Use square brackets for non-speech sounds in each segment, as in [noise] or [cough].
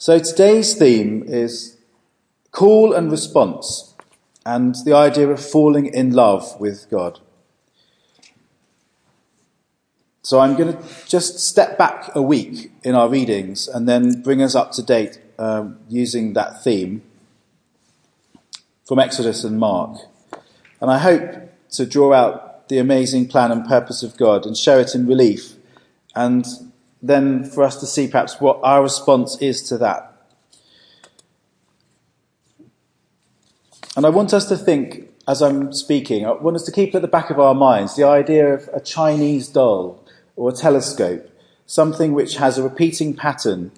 So today's theme is call and response and the idea of falling in love with God. So I'm going to just step back a week in our readings and then bring us up to date um, using that theme from Exodus and Mark. And I hope to draw out the amazing plan and purpose of God and show it in relief and then for us to see perhaps what our response is to that. And I want us to think, as I'm speaking, I want us to keep at the back of our minds the idea of a Chinese doll or a telescope, something which has a repeating pattern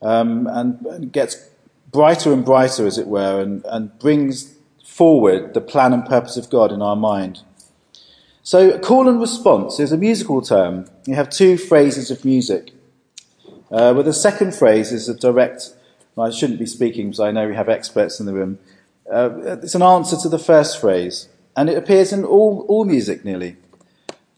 um, and, and, gets brighter and brighter, as it were, and, and brings forward the plan and purpose of God in our mind. So, call and response is a musical term. You have two phrases of music. Uh, the second phrase is a direct, well, I shouldn't be speaking because I know we have experts in the room. Uh, it's an answer to the first phrase, and it appears in all, all music nearly.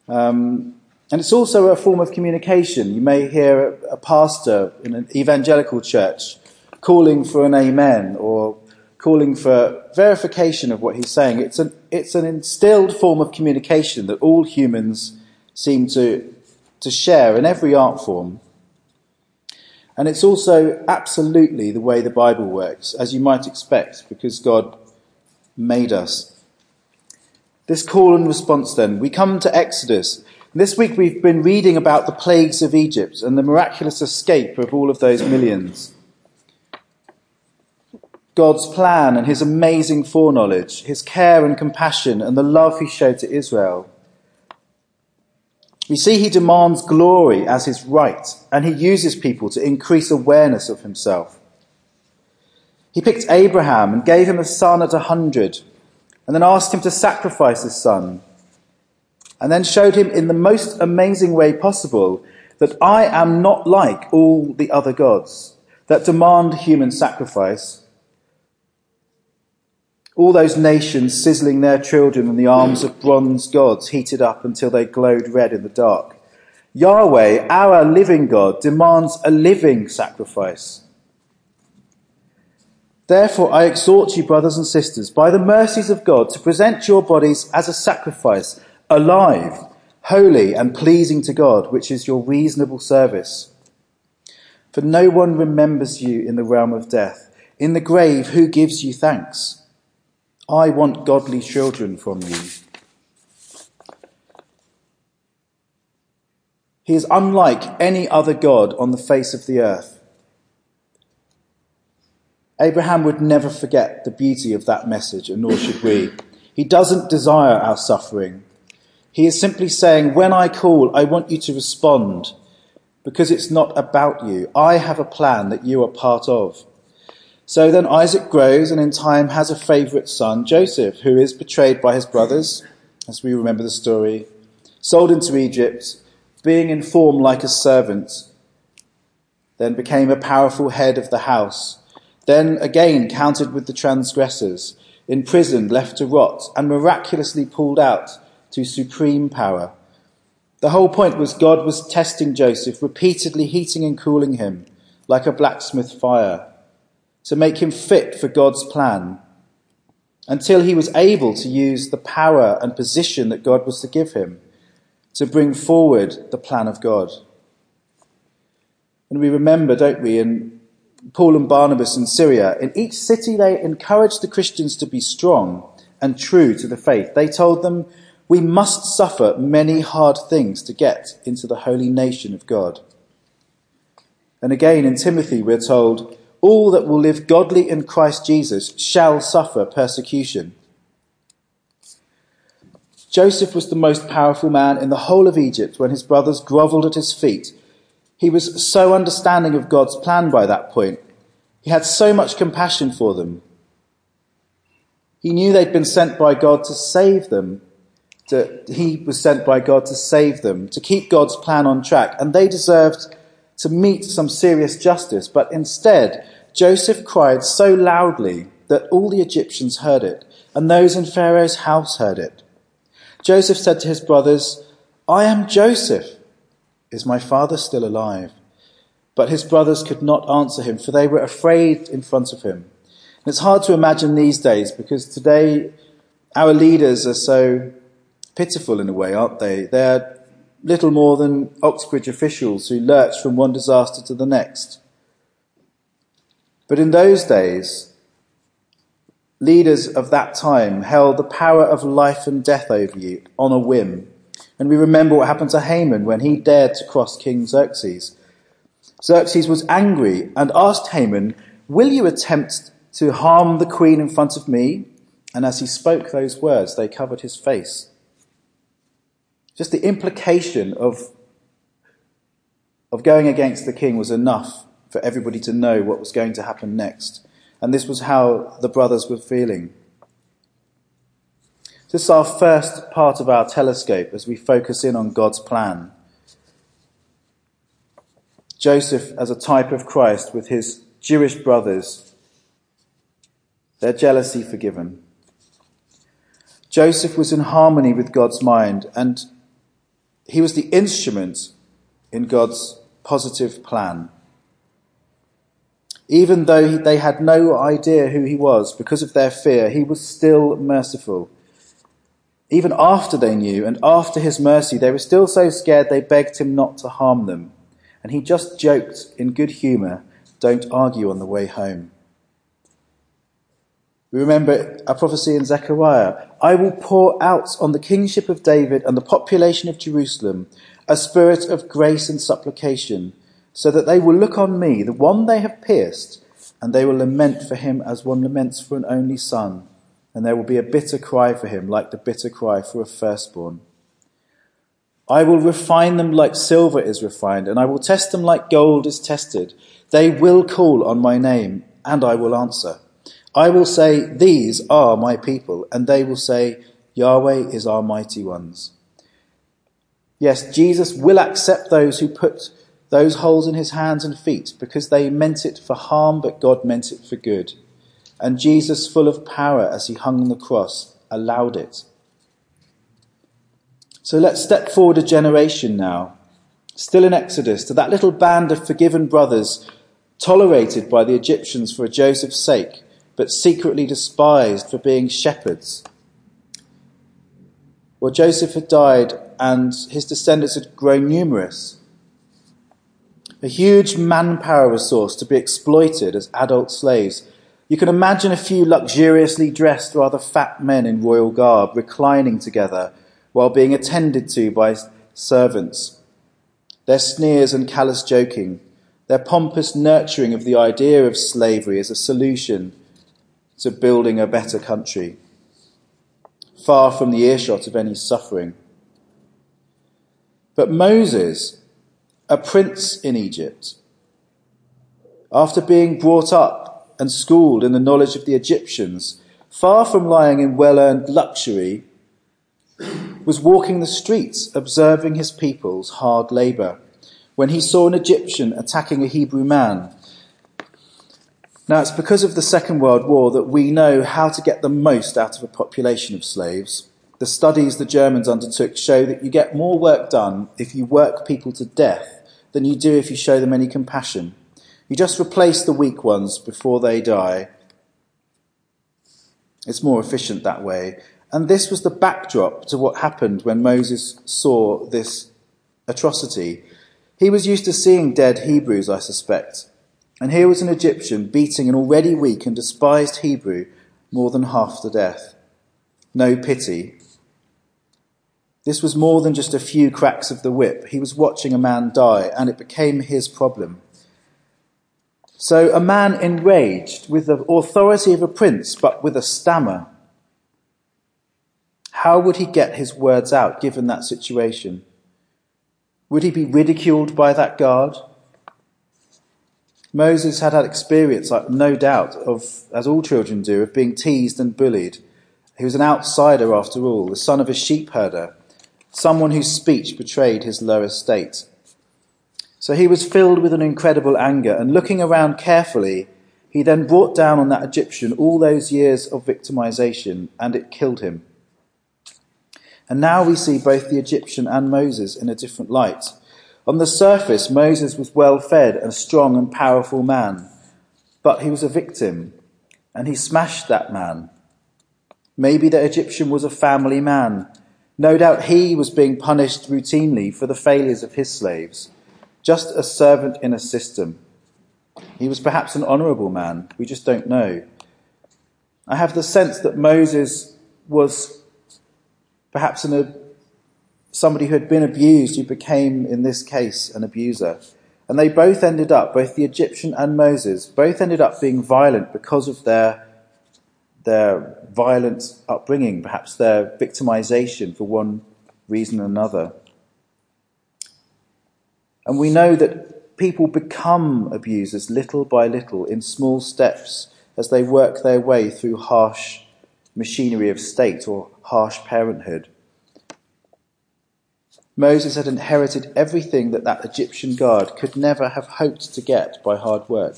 Um, and it's also a form of communication. You may hear a, a pastor in an evangelical church calling for an amen or calling for verification of what he's saying. It's an, it's an instilled form of communication that all humans seem to, to share in every art form. And it's also absolutely the way the Bible works, as you might expect, because God made us. This call and response then, we come to Exodus. This week we've been reading about the plagues of Egypt and the miraculous escape of all of those millions. God's plan and his amazing foreknowledge, his care and compassion, and the love he showed to Israel. We see he demands glory as his right, and he uses people to increase awareness of himself. He picked Abraham and gave him a son at a hundred, and then asked him to sacrifice his son, and then showed him in the most amazing way possible that I am not like all the other gods that demand human sacrifice all those nations sizzling their children in the arms of bronze gods heated up until they glowed red in the dark. Yahweh, our living God, demands a living sacrifice. Therefore, I exhort you, brothers and sisters, by the mercies of God, to present your bodies as a sacrifice, alive, holy, and pleasing to God, which is your reasonable service. For no one remembers you in the realm of death. In the grave, who gives you thanks? I want godly children from you. He is unlike any other God on the face of the earth. Abraham would never forget the beauty of that message, and nor should we. He doesn't desire our suffering. He is simply saying, When I call, I want you to respond because it's not about you. I have a plan that you are part of. So then Isaac grows and in time has a favorite son, Joseph, who is betrayed by his brothers, as we remember the story, sold into Egypt, being in form like a servant, then became a powerful head of the house, then again counted with the transgressors, imprisoned, left to rot, and miraculously pulled out to supreme power. The whole point was God was testing Joseph, repeatedly heating and cooling him like a blacksmith fire to make him fit for God's plan until he was able to use the power and position that God was to give him to bring forward the plan of God. And we remember, don't we, in Paul and Barnabas in Syria, in each city they encouraged the Christians to be strong and true to the faith. They told them, we must suffer many hard things to get into the holy nation of God. And again in Timothy we're told, all that will live godly in Christ Jesus shall suffer persecution. Joseph was the most powerful man in the whole of Egypt when his brothers grovelled at his feet. He was so understanding of God's plan by that point. He had so much compassion for them. He knew they'd been sent by God to save them. To, he was sent by God to save them, to keep God's plan on track, and they deserved to meet some serious justice, but instead, Joseph cried so loudly that all the Egyptians heard it, and those in Pharaoh's house heard it. Joseph said to his brothers, I am Joseph. Is my father still alive? But his brothers could not answer him, for they were afraid in front of him. And it's hard to imagine these days because today our leaders are so pitiful in a way, aren't they? They're little more than Oxbridge officials who lurch from one disaster to the next. But in those days, leaders of that time held the power of life and death over you on a whim. And we remember what happened to Haman when he dared to cross King Xerxes. Xerxes was angry and asked Haman, Will you attempt to harm the queen in front of me? And as he spoke those words, they covered his face. Just the implication of, of going against the king was enough for everybody to know what was going to happen next. And this was how the brothers were feeling. This is our first part of our telescope as we focus in on God's plan. Joseph as a type of Christ with his Jewish brothers, their jealousy forgiven. Joseph was in harmony with God's mind and he was the instrument in God's positive plan. Even though they had no idea who he was because of their fear, he was still merciful. Even after they knew and after his mercy, they were still so scared they begged him not to harm them. And he just joked in good humour, don't argue on the way home. We remember a prophecy in Zechariah I will pour out on the kingship of David and the population of Jerusalem a spirit of grace and supplication so that they will look on me, the one they have pierced, and they will lament for him as one laments for an only son, and there will be a bitter cry for him, like the bitter cry for a firstborn. I will refine them like silver is refined, and I will test them like gold is tested. They will call on my name, and I will answer. I will say, These are my people, and they will say, Yahweh is our mighty ones. Yes, Jesus will accept those who put those holes in his hands and feet because they meant it for harm, but God meant it for good. And Jesus, full of power as he hung on the cross, allowed it. So let's step forward a generation now, still in Exodus, to that little band of forgiven brothers tolerated by the Egyptians for Joseph's sake, but secretly despised for being shepherds. Well, Joseph had died and his descendants had grown numerous a huge manpower resource to be exploited as adult slaves. You can imagine a few luxuriously dressed, rather fat men in royal garb reclining together while being attended to by servants. Their sneers and callous joking, their pompous nurturing of the idea of slavery as a solution to building a better country, far from the earshot of any suffering. But Moses, a prince in Egypt. After being brought up and schooled in the knowledge of the Egyptians, far from lying in well earned luxury, was walking the streets observing his people's hard labour when he saw an Egyptian attacking a Hebrew man. Now, it's because of the Second World War that we know how to get the most out of a population of slaves. The studies the Germans undertook show that you get more work done if you work people to death than you do if you show them any compassion. You just replace the weak ones before they die. It's more efficient that way. And this was the backdrop to what happened when Moses saw this atrocity. He was used to seeing dead Hebrews, I suspect. And here was an Egyptian beating an already weak and despised Hebrew more than half to death. No pity, this was more than just a few cracks of the whip. He was watching a man die, and it became his problem. So, a man enraged with the authority of a prince, but with a stammer. How would he get his words out given that situation? Would he be ridiculed by that guard? Moses had had experience, no doubt, of, as all children do, of being teased and bullied. He was an outsider after all, the son of a sheepherder, someone whose speech betrayed his low estate. So he was filled with an incredible anger, and looking around carefully, he then brought down on that Egyptian all those years of victimization, and it killed him. And now we see both the Egyptian and Moses in a different light. On the surface, Moses was well fed and strong and powerful man, but he was a victim, and he smashed that man. Maybe the Egyptian was a family man. No doubt he was being punished routinely for the failures of his slaves, just a servant in a system. He was perhaps an honourable man, we just don't know. I have the sense that Moses was perhaps an, somebody who had been abused, who became, in this case, an abuser. And they both ended up, both the Egyptian and Moses, both ended up being violent because of their, their violent upbringing, perhaps their victimization for one reason or another. And we know that people become abusers little by little in small steps as they work their way through harsh machinery of state or harsh parenthood. Moses had inherited everything that that Egyptian guard could never have hoped to get by hard work,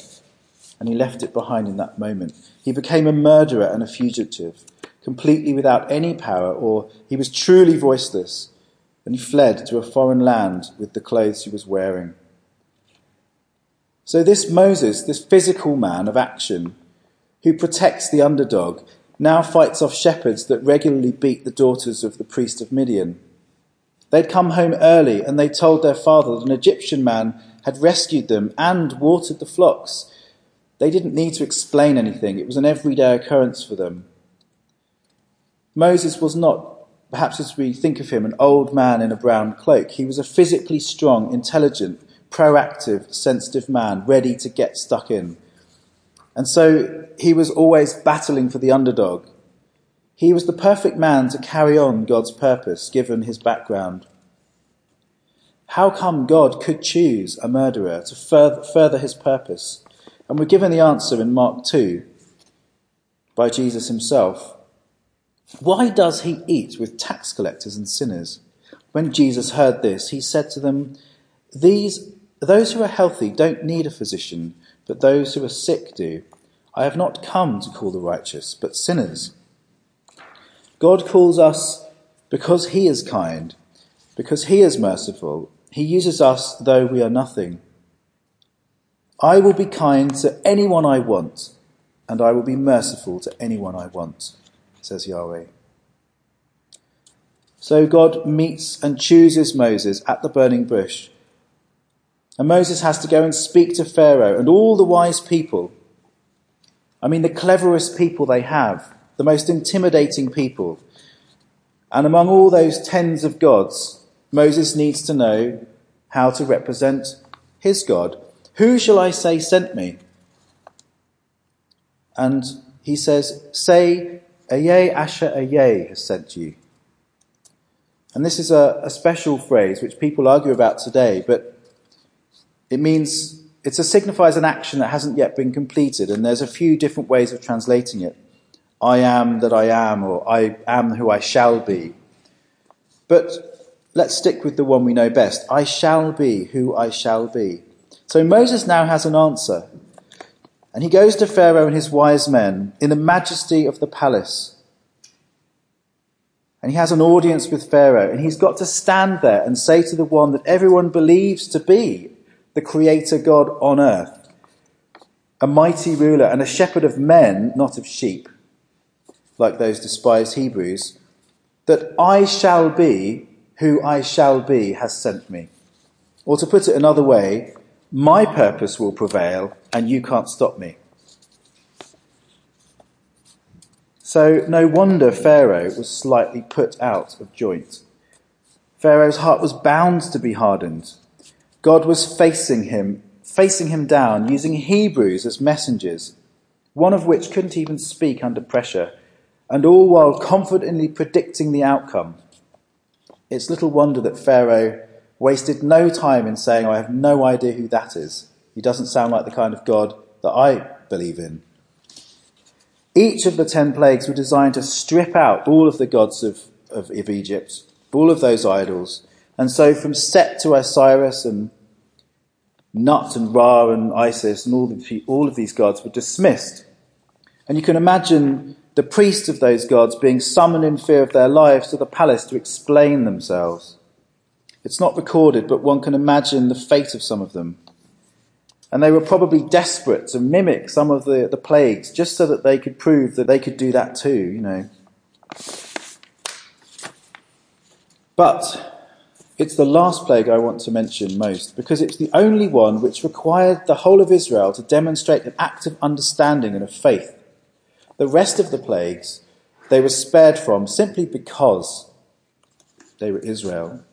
and he left it behind in that moment. He became a murderer and a fugitive, completely without any power, or he was truly voiceless and he fled to a foreign land with the clothes he was wearing. So, this Moses, this physical man of action, who protects the underdog, now fights off shepherds that regularly beat the daughters of the priest of Midian. They'd come home early and they told their father that an Egyptian man had rescued them and watered the flocks. They didn't need to explain anything, it was an everyday occurrence for them. Moses was not perhaps as we think of him, an old man in a brown cloak. He was a physically strong, intelligent, proactive, sensitive man, ready to get stuck in. And so he was always battling for the underdog. He was the perfect man to carry on God's purpose, given his background. How come God could choose a murderer to further, his purpose? And we're given the answer in Mark 2 by Jesus himself. Why does he eat with tax collectors and sinners? When Jesus heard this, he said to them, These, those who are healthy don't need a physician, but those who are sick do. I have not come to call the righteous, but sinners. God calls us because he is kind, because he is merciful. He uses us though we are nothing. I will be kind to anyone I want, and I will be merciful to anyone I want says Yahweh. So God meets and chooses Moses at the burning bush. And Moses has to go and speak to Pharaoh and all the wise people. I mean, the cleverest people they have, the most intimidating people. And among all those tens of gods, Moses needs to know how to represent his God. Who shall I say sent me? And he says, Say Aye, Asher Aye has sent you. And this is a, a special phrase which people argue about today, but it means it signifies an action that hasn't yet been completed, and there's a few different ways of translating it. I am that I am, or I am who I shall be. But let's stick with the one we know best. I shall be who I shall be. So Moses now has an answer. And he goes to Pharaoh and his wise men in the majesty of the palace. And he has an audience with Pharaoh, and he's got to stand there and say to the one that everyone believes to be the creator God on earth, a mighty ruler and a shepherd of men, not of sheep, like those despised Hebrews, that I shall be who I shall be has sent me. Or to put it another way, my purpose will prevail, and you can't stop me. So, no wonder Pharaoh was slightly put out of joint. Pharaoh's heart was bound to be hardened. God was facing him, facing him down, using Hebrews as messengers, one of which couldn't even speak under pressure, and all while confidently predicting the outcome. It's little wonder that Pharaoh wasted no time in saying, I have no idea who that is. He doesn't sound like the kind of God that I believe in. Each of the ten plagues were designed to strip out all of the gods of, of, of Egypt, all of those idols. And so from Set to Osiris and Nut and Ra and Isis and all, the, all of these gods were dismissed. And you can imagine the priests of those gods being summoned in fear of their lives to the palace to explain themselves. It's not recorded, but one can imagine the fate of some of them. And they were probably desperate to mimic some of the, the plagues just so that they could prove that they could do that too, you know. But it's the last plague I want to mention most because it's the only one which required the whole of Israel to demonstrate an act of understanding and of faith. The rest of the plagues they were spared from simply because they were Israel.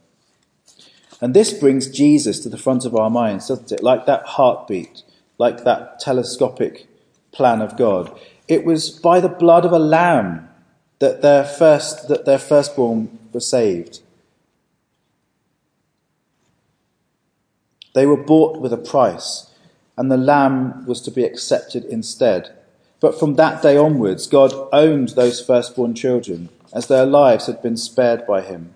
And this brings Jesus to the front of our minds, doesn't it? Like that heartbeat, like that telescopic plan of God. It was by the blood of a lamb that their first that their firstborn were saved. They were bought with a price, and the lamb was to be accepted instead. But from that day onwards, God owned those firstborn children, as their lives had been spared by him.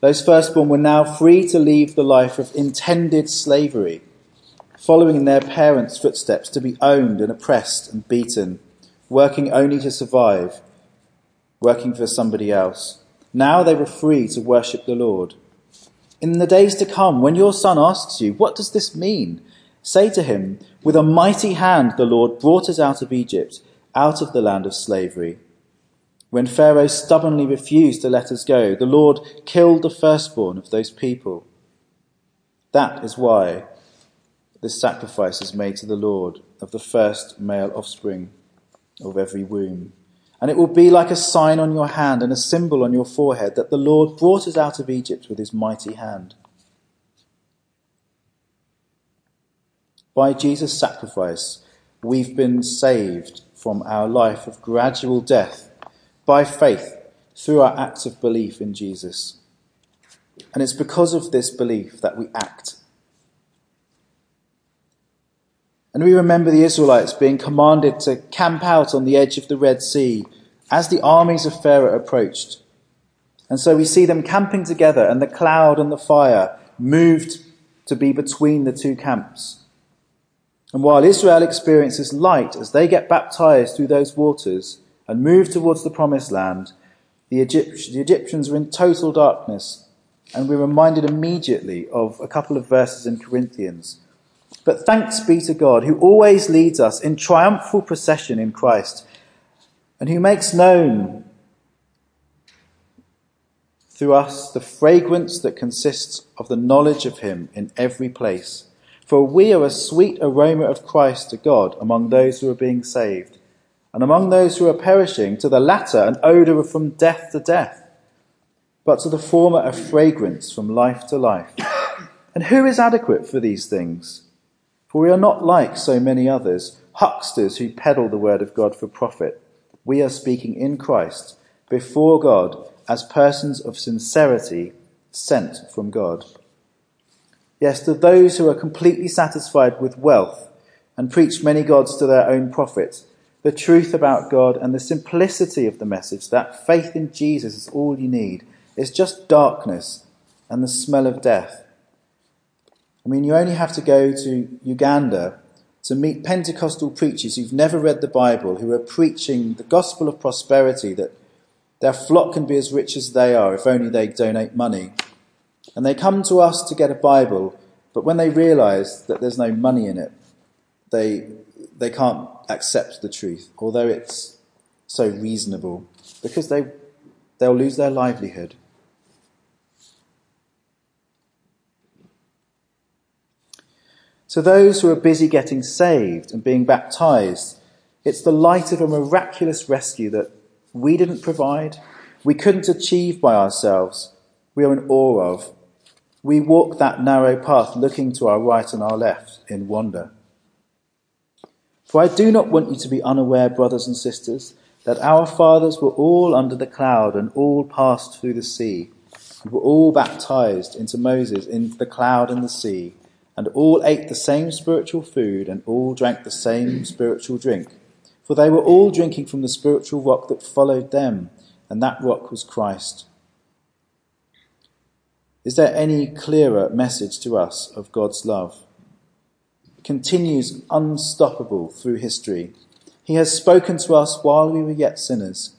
Those firstborn were now free to leave the life of intended slavery, following in their parents' footsteps to be owned and oppressed and beaten, working only to survive, working for somebody else. Now they were free to worship the Lord. In the days to come, when your son asks you, What does this mean? Say to him, With a mighty hand the Lord brought us out of Egypt, out of the land of slavery. When Pharaoh stubbornly refused to let us go, the Lord killed the firstborn of those people. That is why this sacrifice is made to the Lord of the first male offspring of every womb. And it will be like a sign on your hand and a symbol on your forehead that the Lord brought us out of Egypt with his mighty hand. By Jesus' sacrifice, we've been saved from our life of gradual death by faith through our acts of belief in Jesus. And it's because of this belief that we act. And we remember the Israelites being commanded to camp out on the edge of the Red Sea as the armies of Pharaoh approached. And so we see them camping together, and the cloud and the fire moved to be between the two camps. And while Israel experiences light as they get baptized through those waters and move towards the promised land, the, Egypt- the Egyptians are in total darkness. And we're reminded immediately of a couple of verses in Corinthians but thanks be to God, who always leads us in triumphal procession in Christ, and who makes known through us the fragrance that consists of the knowledge of Him in every place. For we are a sweet aroma of Christ to God among those who are being saved, and among those who are perishing, to the latter an odour from death to death, but to the former a fragrance from life to life. And who is adequate for these things? For we are not like so many others, hucksters who peddle the word of God for profit. We are speaking in Christ, before God, as persons of sincerity, sent from God. Yes, to those who are completely satisfied with wealth and preach many gods to their own profit, the truth about God and the simplicity of the message that faith in Jesus is all you need is just darkness and the smell of death. I mean, you only have to go to Uganda to meet Pentecostal preachers who've never read the Bible, who are preaching the gospel of prosperity that their flock can be as rich as they are if only they donate money. And they come to us to get a Bible, but when they realize that there's no money in it, they, they can't accept the truth, although it's so reasonable, because they, they'll lose their livelihood. To those who are busy getting saved and being baptized, it's the light of a miraculous rescue that we didn't provide, we couldn't achieve by ourselves, we are in awe of. We walk that narrow path looking to our right and our left in wonder. For I do not want you to be unaware, brothers and sisters, that our fathers were all under the cloud and all passed through the sea, and were all baptized into Moses in the cloud and the sea and all ate the same spiritual food, and all drank the same spiritual drink. For they were all drinking from the spiritual rock that followed them, and that rock was Christ. Is there any clearer message to us of God's love? It continues unstoppable through history. He has spoken to us while we were yet sinners.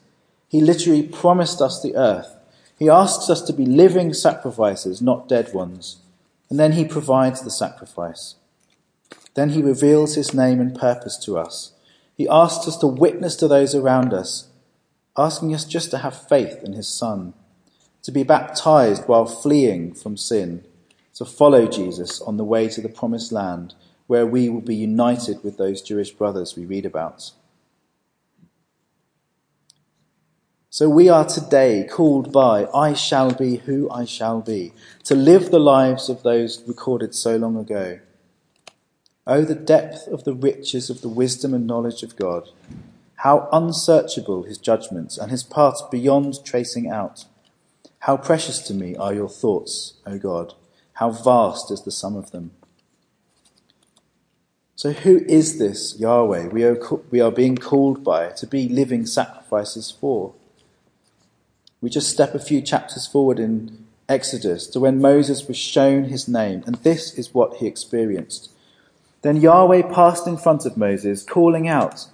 He literally promised us the earth. He asks us to be living sacrifices, not dead ones. And then he provides the sacrifice. Then he reveals his name and purpose to us. He asks us to witness to those around us, asking us just to have faith in his son, to be baptized while fleeing from sin, to follow Jesus on the way to the promised land where we will be united with those Jewish brothers we read about. So we are today called by I shall be who I shall be, to live the lives of those recorded so long ago. Oh, the depth of the riches of the wisdom and knowledge of God. How unsearchable his judgments and his paths beyond tracing out. How precious to me are your thoughts, O God. How vast is the sum of them. So, who is this Yahweh we are, being called by to be living sacrifices for? We just step a few chapters forward in Exodus to when Moses was shown his name, and this is what he experienced. Then Yahweh passed in front of Moses, calling out,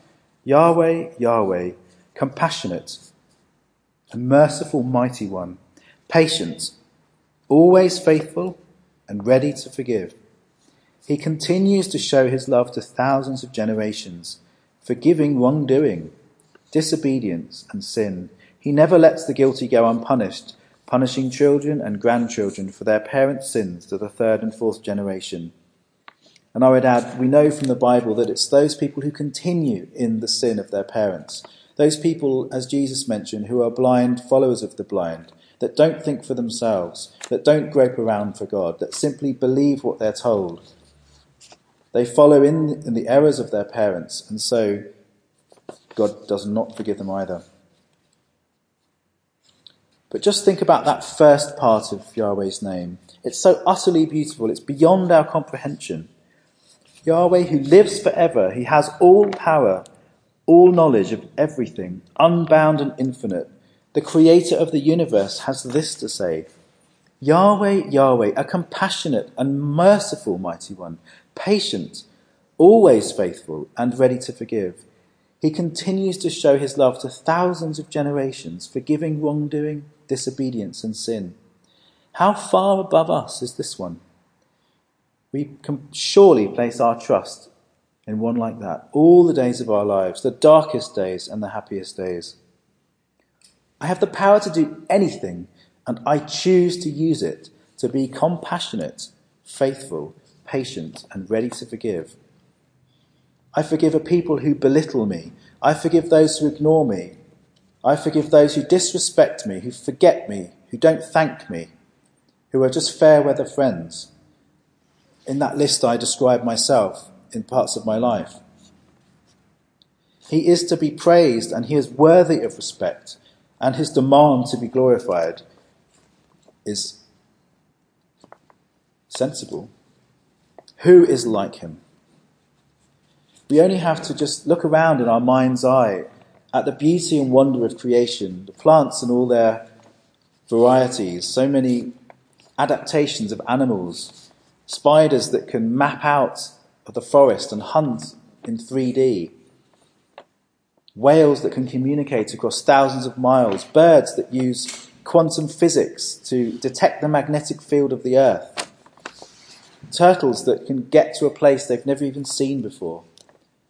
Yahweh, Yahweh, compassionate a merciful, mighty one, patient, always faithful, and ready to forgive. He continues to show his love to thousands of generations, forgiving wrongdoing, disobedience, and sin he never lets the guilty go unpunished, punishing children and grandchildren for their parents' sins to the third and fourth generation. And I would add, we know from the Bible that it's those people who continue in the sin of their parents, those people, as Jesus mentioned, who are blind followers of the blind, that don't think for themselves, that don't grope around for God, that simply believe what they're told. They follow in, in the errors of their parents, and so God does not forgive them either. But just think about that first part of Yahweh's name. It's so utterly beautiful, it's beyond our comprehension. Yahweh, who lives forever, he has all power, all knowledge of everything, unbound and infinite. The creator of the universe has this to say Yahweh, Yahweh, a compassionate and merciful mighty one, patient, always faithful, and ready to forgive. He continues to show his love to thousands of generations, forgiving wrongdoing, disobedience, and sin. How far above us is this one? We can surely place our trust in one like that all the days of our lives, the darkest days and the happiest days. I have the power to do anything, and I choose to use it to be compassionate, faithful, patient, and ready to forgive. I forgive a people who belittle me. I forgive those who ignore me. I forgive those who disrespect me, who forget me, who don't thank me, who are just fair weather friends. In that list, I describe myself in parts of my life. He is to be praised and he is worthy of respect, and his demand to be glorified is sensible. Who is like him? We only have to just look around in our mind's eye at the beauty and wonder of creation, the plants and all their varieties, so many adaptations of animals, spiders that can map out the forest and hunt in 3D, whales that can communicate across thousands of miles, birds that use quantum physics to detect the magnetic field of the earth, turtles that can get to a place they've never even seen before.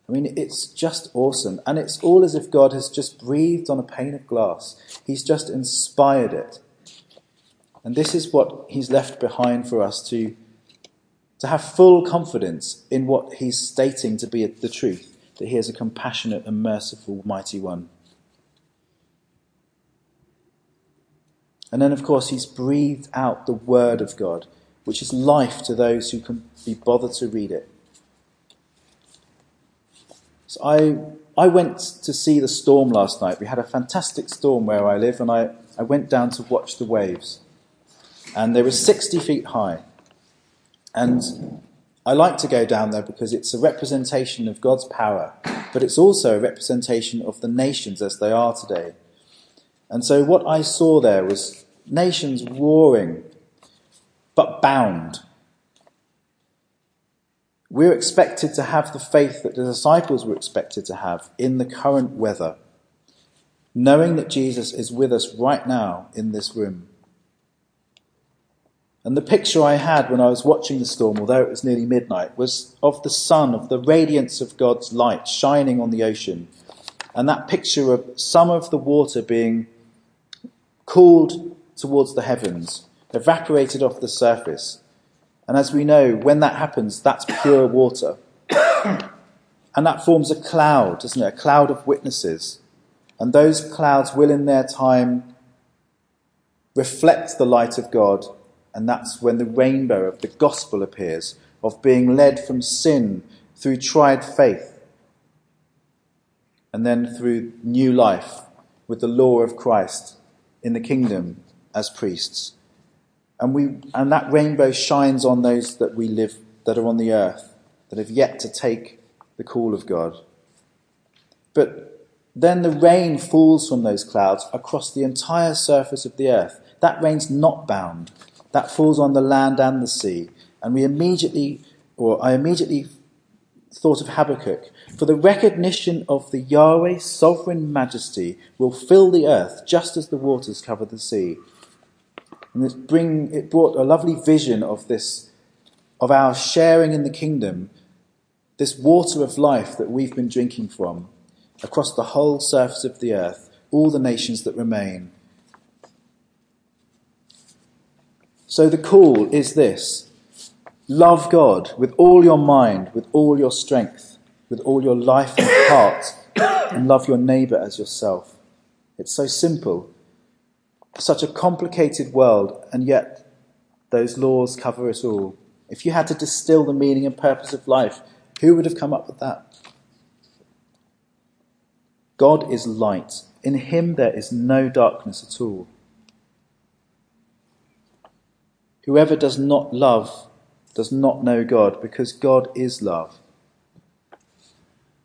I mean, it's just awesome. And it's all as if God has just breathed on a pane of glass. He's just inspired it. And this is what He's left behind for us to, to have full confidence in what He's stating to be the truth that He is a compassionate and merciful, mighty one. And then, of course, He's breathed out the Word of God, which is life to those who can be bothered to read it. So I, I went to see the storm last night. We had a fantastic storm where I live, and I, I went down to watch the waves. And they were 60 feet high. And I like to go down there because it's a representation of God's power, but it's also a representation of the nations as they are today. And so what I saw there was nations warring, but bound we're expected to have the faith that the disciples were expected to have in the current weather. knowing that Jesus is with us right now in this room. And the picture I had when I was watching the storm, although it was nearly midnight, was of the sun, of the radiance of God's light shining on the ocean. And that picture of some of the water being cooled towards the heavens, evaporated off the surface. And as we know, when that happens, that's pure water. [coughs] and that forms a cloud, doesn't it? A cloud of witnesses. And those clouds will, in their time, reflect the light of God and that's when the rainbow of the gospel appears, of being led from sin through tried faith, and then through new life with the law of Christ in the kingdom as priests. And, we, and that rainbow shines on those that we live, that are on the earth, that have yet to take the call of God. But then the rain falls from those clouds across the entire surface of the earth. That rain's not bound that falls on the land and the sea. And we immediately, or I immediately thought of Habakkuk. For the recognition of the Yahweh sovereign majesty will fill the earth just as the waters cover the sea. And it, bring, it brought a lovely vision of this, of our sharing in the kingdom, this water of life that we've been drinking from across the whole surface of the earth, all the nations that remain. So the call is this love God with all your mind, with all your strength, with all your life and heart, and love your neighbour as yourself. It's so simple. Such a complicated world, and yet those laws cover it all. If you had to distill the meaning and purpose of life, who would have come up with that? God is light. In him there is no darkness at all. Whoever does not love does not know God, because God is love.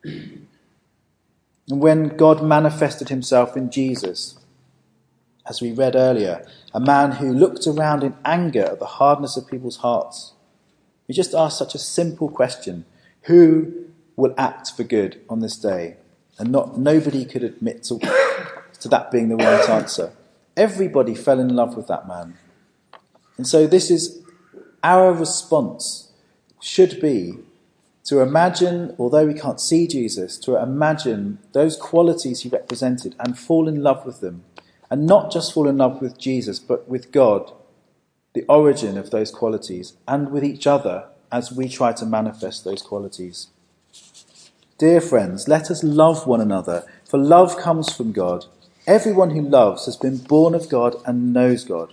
And when God manifested himself in Jesus, as we read earlier, a man who looked around in anger at the hardness of people's hearts, he just asked such a simple question Who will act for good on this day? And not, nobody could admit to, [coughs] to that being the right answer. Everybody fell in love with that man. And so this is our response should be to imagine, although we can't see Jesus, to imagine those qualities he represented and fall in love with them. And not just fall in love with Jesus, but with God, the origin of those qualities, and with each other as we try to manifest those qualities. Dear friends, let us love one another, for love comes from God. Everyone who loves has been born of God and knows God.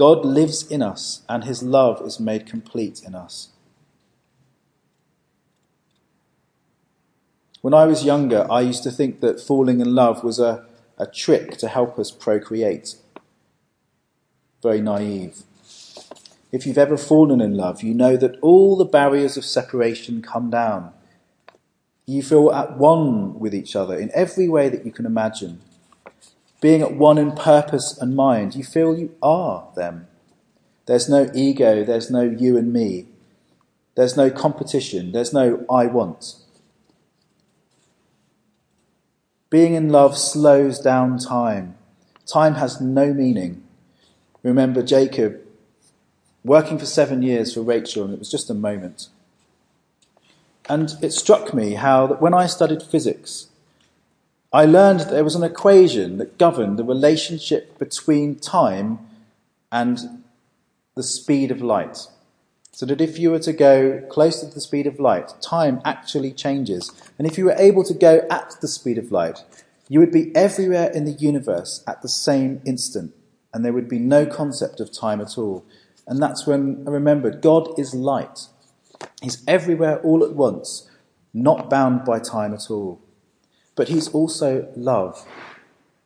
God lives in us, and his love is made complete in us. When I was younger, I used to think that falling in love was a, a trick to help us procreate. Very naive. If you've ever fallen in love, you know that all the barriers of separation come down. You feel at one with each other in every way that you can imagine being at one in purpose and mind, you feel you are them. There's no ego, there's no you and me, there's no competition, there's no I want. Being in love slows down time. Time has no meaning. Remember Jacob working for seven years for Rachel, and it was just a moment. And it struck me how that when I studied physics, I learned there was an equation that governed the relationship between time and the speed of light. So that if you were to go close to the speed of light, time actually changes. And if you were able to go at the speed of light, you would be everywhere in the universe at the same instant. And there would be no concept of time at all. And that's when I remembered God is light. He's everywhere all at once, not bound by time at all but he's also love.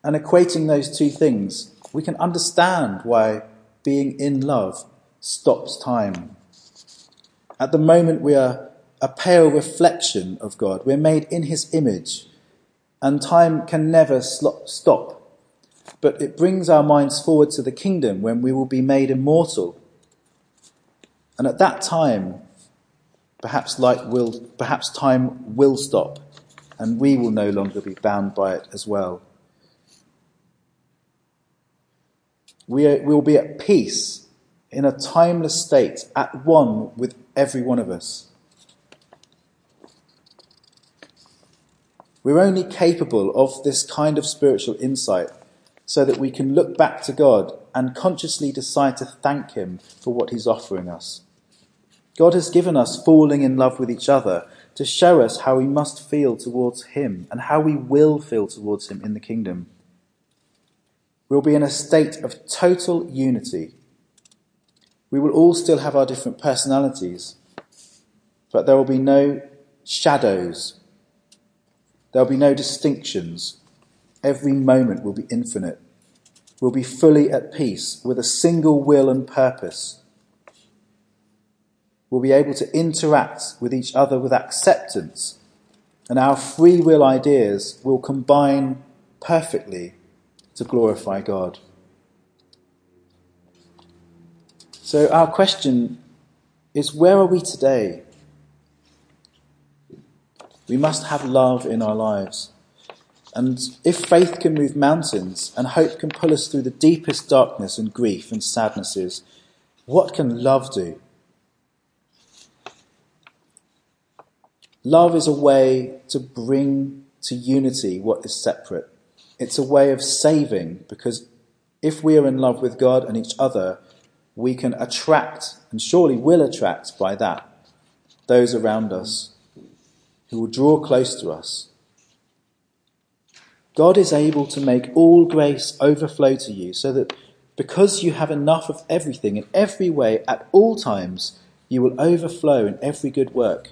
And equating those two things, we can understand why being in love stops time. At the moment, we are a pale reflection of God. We're made in His image, and time can never stop. But it brings our minds forward to the kingdom when we will be made immortal. And at that time, perhaps light will, perhaps time will stop, and we will no longer be bound by it as well. Uh, we will be at peace in a timeless state, at one with every one of us. We're only capable of this kind of spiritual insight so that we can look back to God and consciously decide to thank Him for what He's offering us. God has given us falling in love with each other to show us how we must feel towards Him and how we will feel towards Him in the kingdom. We'll be in a state of total unity. We will all still have our different personalities, but there will be no shadows There'll be no distinctions. Every moment will be infinite. We'll be fully at peace with a single will and purpose. We'll be able to interact with each other with acceptance, and our free will ideas will combine perfectly to glorify God. So, our question is where are we today? We must have love in our lives. And if faith can move mountains and hope can pull us through the deepest darkness and grief and sadnesses, what can love do? Love is a way to bring to unity what is separate. It's a way of saving because if we are in love with God and each other, we can attract, and surely will attract by that, those around us who will draw close to us. God is able to make all grace overflow to you so that because you have enough of everything in every way at all times, you will overflow in every good work.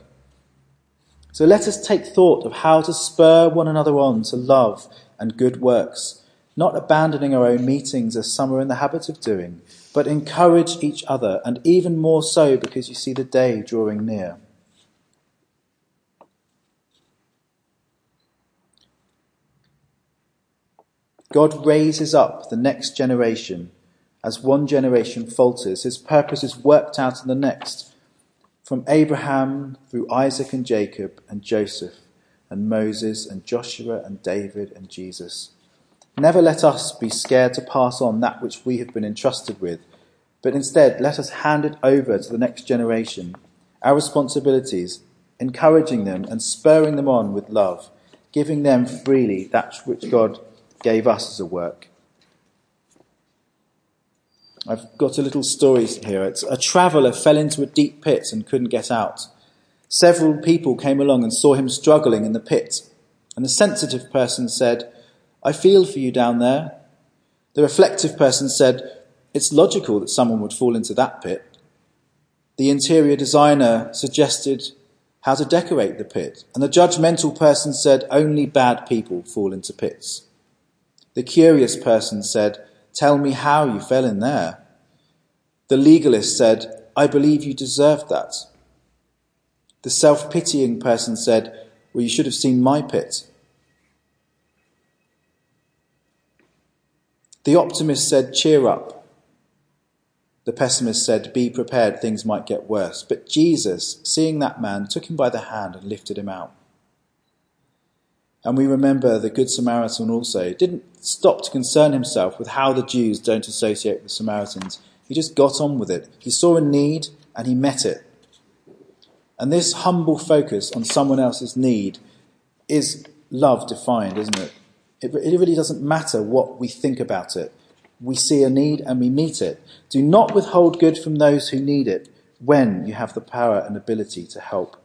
So let us take thought of how to spur one another on to love and good works, not abandoning our own meetings as some are in the habit of doing, but encourage each other, and even more so because you see the day drawing near. God raises up the next generation. As one generation falters, his purpose is worked out in the next. From Abraham through Isaac and Jacob and Joseph and Moses and Joshua and David and Jesus. Never let us be scared to pass on that which we have been entrusted with, but instead let us hand it over to the next generation, our responsibilities, encouraging them and spurring them on with love, giving them freely that which God gave us as a work. I've got a little story here. It's a traveller fell into a deep pit and couldn't get out. Several people came along and saw him struggling in the pit. And the sensitive person said, I feel for you down there. The reflective person said, It's logical that someone would fall into that pit. The interior designer suggested how to decorate the pit. And the judgmental person said, Only bad people fall into pits. The curious person said, Tell me how you fell in there. The legalist said, I believe you deserved that. The self pitying person said, Well, you should have seen my pit. The optimist said, Cheer up. The pessimist said, Be prepared, things might get worse. But Jesus, seeing that man, took him by the hand and lifted him out. And we remember the Good Samaritan also didn't stop to concern himself with how the Jews don't associate with Samaritans. He just got on with it. He saw a need and he met it. And this humble focus on someone else's need is love defined, isn't it? It, really doesn't matter what we think about it. We see a need and we meet it. Do not withhold good from those who need it when you have the power and ability to help.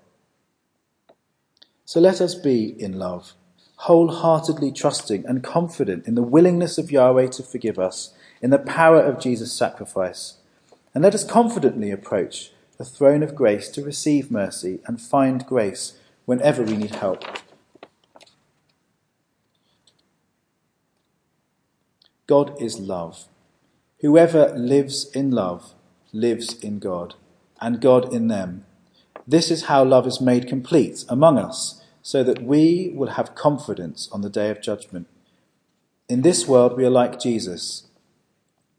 So let us be in love wholeheartedly trusting and confident in the willingness of Yahweh to forgive us, in the power of Jesus' sacrifice. And let us confidently approach the throne of grace to receive mercy and find grace whenever we need help. God is love. Whoever lives in love lives in God, and God in them. This is how love is made complete among us, so that we will have confidence on the day of judgment. In this world, we are like Jesus.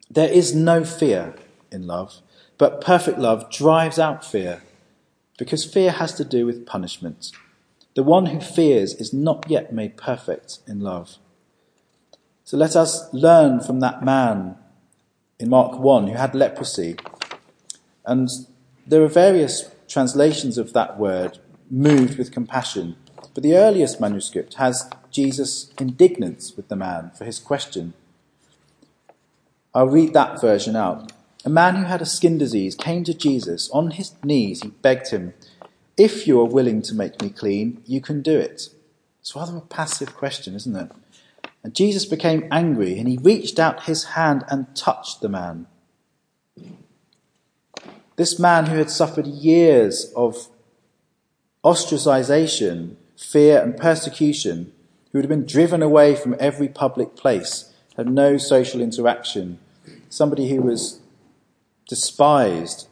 There is no fear in love, but perfect love drives out fear, because fear has to do with punishment. The one who fears is not yet made perfect in love. So let us learn from that man in Mark 1 who had leprosy. And there are various translations of that word, moved with compassion. But the earliest manuscript has Jesus' indignance with the man for his question. I'll read that version out. A man who had a skin disease came to Jesus. On his knees, he begged him, If you are willing to make me clean, you can do it. It's rather a passive question, isn't it? And Jesus became angry and he reached out his hand and touched the man. This man who had suffered years of ostracization, fear, and persecution, who had been driven away from every public place, had no social interaction, somebody who was despised,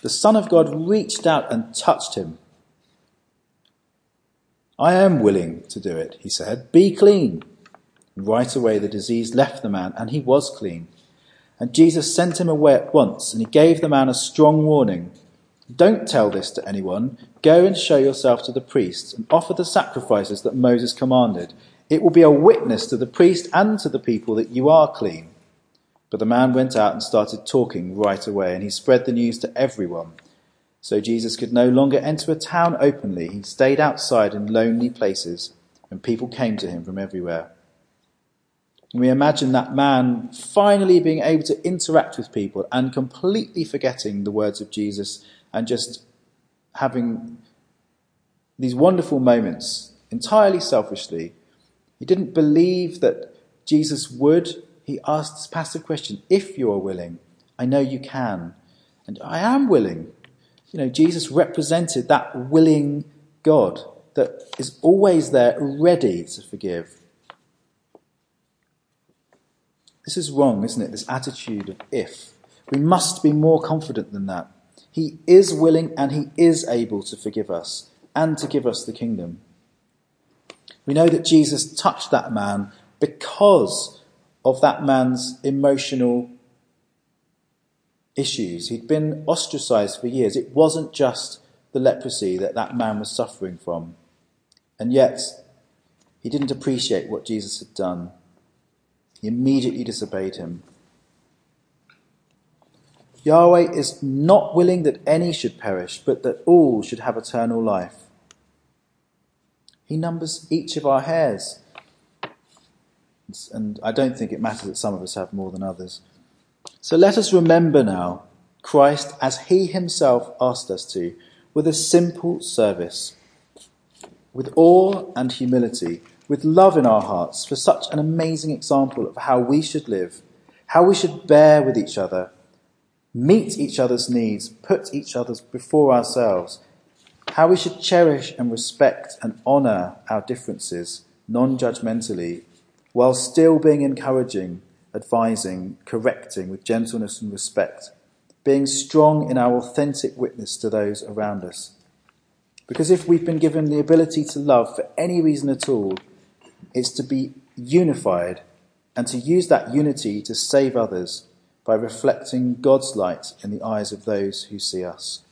the Son of God reached out and touched him. I am willing to do it, he said. Be clean. Right away, the disease left the man, and he was clean. And Jesus sent him away at once, and he gave the man a strong warning Don't tell this to anyone. Go and show yourself to the priests, and offer the sacrifices that Moses commanded. It will be a witness to the priest and to the people that you are clean. But the man went out and started talking right away, and he spread the news to everyone. So Jesus could no longer enter a town openly. He stayed outside in lonely places, and people came to him from everywhere. And we imagine that man finally being able to interact with people and completely forgetting the words of Jesus and just having these wonderful moments entirely selfishly. He didn't believe that Jesus would. He asked this passive question If you are willing, I know you can. And I am willing. You know, Jesus represented that willing God that is always there ready to forgive this is wrong, isn't it? This attitude of if. We must be more confident than that. He is willing and he is able to forgive us and to give us the kingdom. We know that Jesus touched that man because of that man's emotional issues. He'd been ostracized for years. It wasn't just the leprosy that that man was suffering from. And yet, he didn't appreciate what Jesus had done. He immediately disobeyed him. Yahweh is not willing that any should perish, but that all should have eternal life. He numbers each of our hairs. And I don't think it matters that some of us have more than others. So let us remember now Christ as he himself asked us to, with a simple service, with awe and humility with love in our hearts for such an amazing example of how we should live, how we should bear with each other, meet each other's needs, put each other's before ourselves, how we should cherish and respect and honour our differences non judgmentally, while still being encouraging, advising, correcting with gentleness and respect, being strong in our authentic witness to those around us. Because if we've been given the ability to love for any reason at all, it's to be unified and to use that unity to save others by reflecting God's light in the eyes of those who see us.